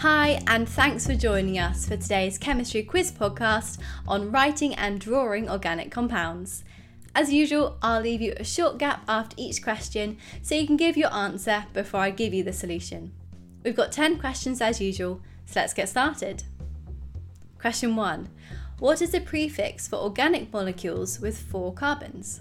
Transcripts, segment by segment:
Hi, and thanks for joining us for today's chemistry quiz podcast on writing and drawing organic compounds. As usual, I'll leave you a short gap after each question so you can give your answer before I give you the solution. We've got 10 questions as usual, so let's get started. Question 1 What is the prefix for organic molecules with four carbons?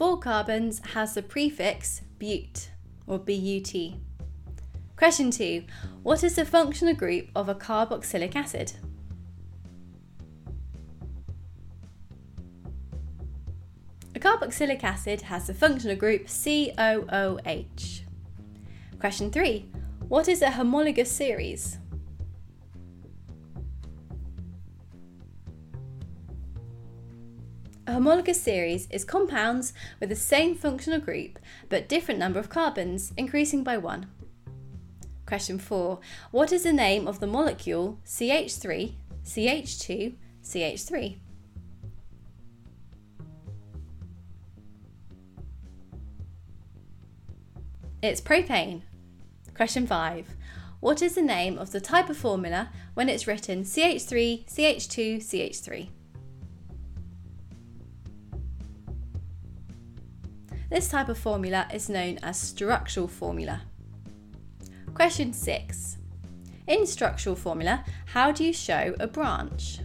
Four carbons has the prefix but or BUT. Question 2. What is the functional group of a carboxylic acid? A carboxylic acid has the functional group COOH. Question 3. What is a homologous series? A homologous series is compounds with the same functional group but different number of carbons, increasing by one. Question 4. What is the name of the molecule CH3, CH2, CH3? It's propane. Question 5. What is the name of the type of formula when it's written CH3, CH2, CH3? This type of formula is known as structural formula. Question 6. In structural formula, how do you show a branch?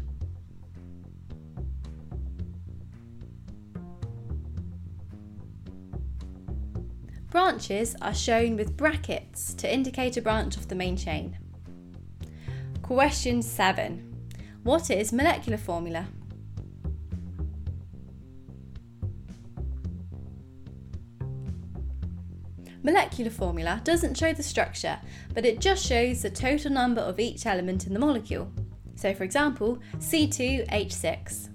Branches are shown with brackets to indicate a branch of the main chain. Question 7. What is molecular formula? Molecular formula doesn't show the structure, but it just shows the total number of each element in the molecule. So, for example, C2H6.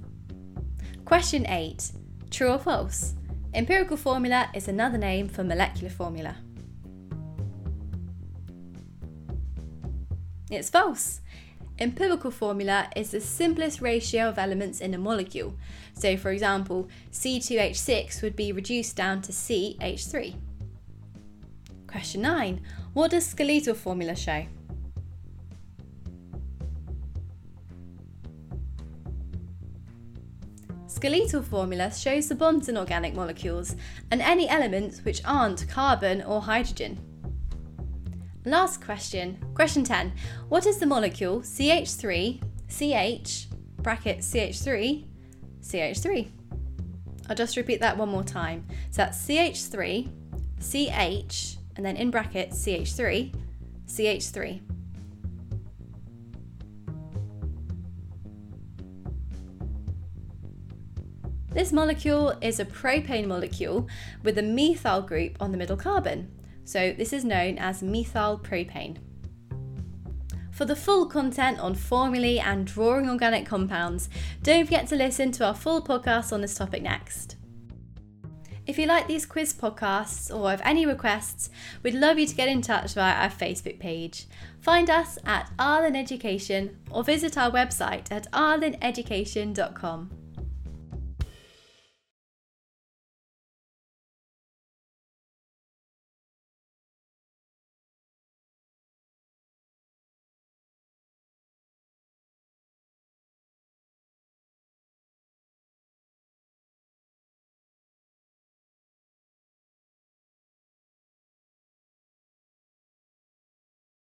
Question 8 True or false? Empirical formula is another name for molecular formula. It's false. Empirical formula is the simplest ratio of elements in a molecule. So, for example, C2H6 would be reduced down to CH3. Question 9. What does skeletal formula show? Skeletal formula shows the bonds in organic molecules and any elements which aren't carbon or hydrogen. Last question, question 10. What is the molecule CH3, CH, bracket CH3, CH3? I'll just repeat that one more time. So that's CH3, CH, and then in brackets CH3, CH3. This molecule is a propane molecule with a methyl group on the middle carbon, so this is known as methyl propane. For the full content on formulae and drawing organic compounds, don't forget to listen to our full podcast on this topic next. If you like these quiz podcasts or have any requests, we'd love you to get in touch via our Facebook page. Find us at Arlen Education or visit our website at arleneducation.com.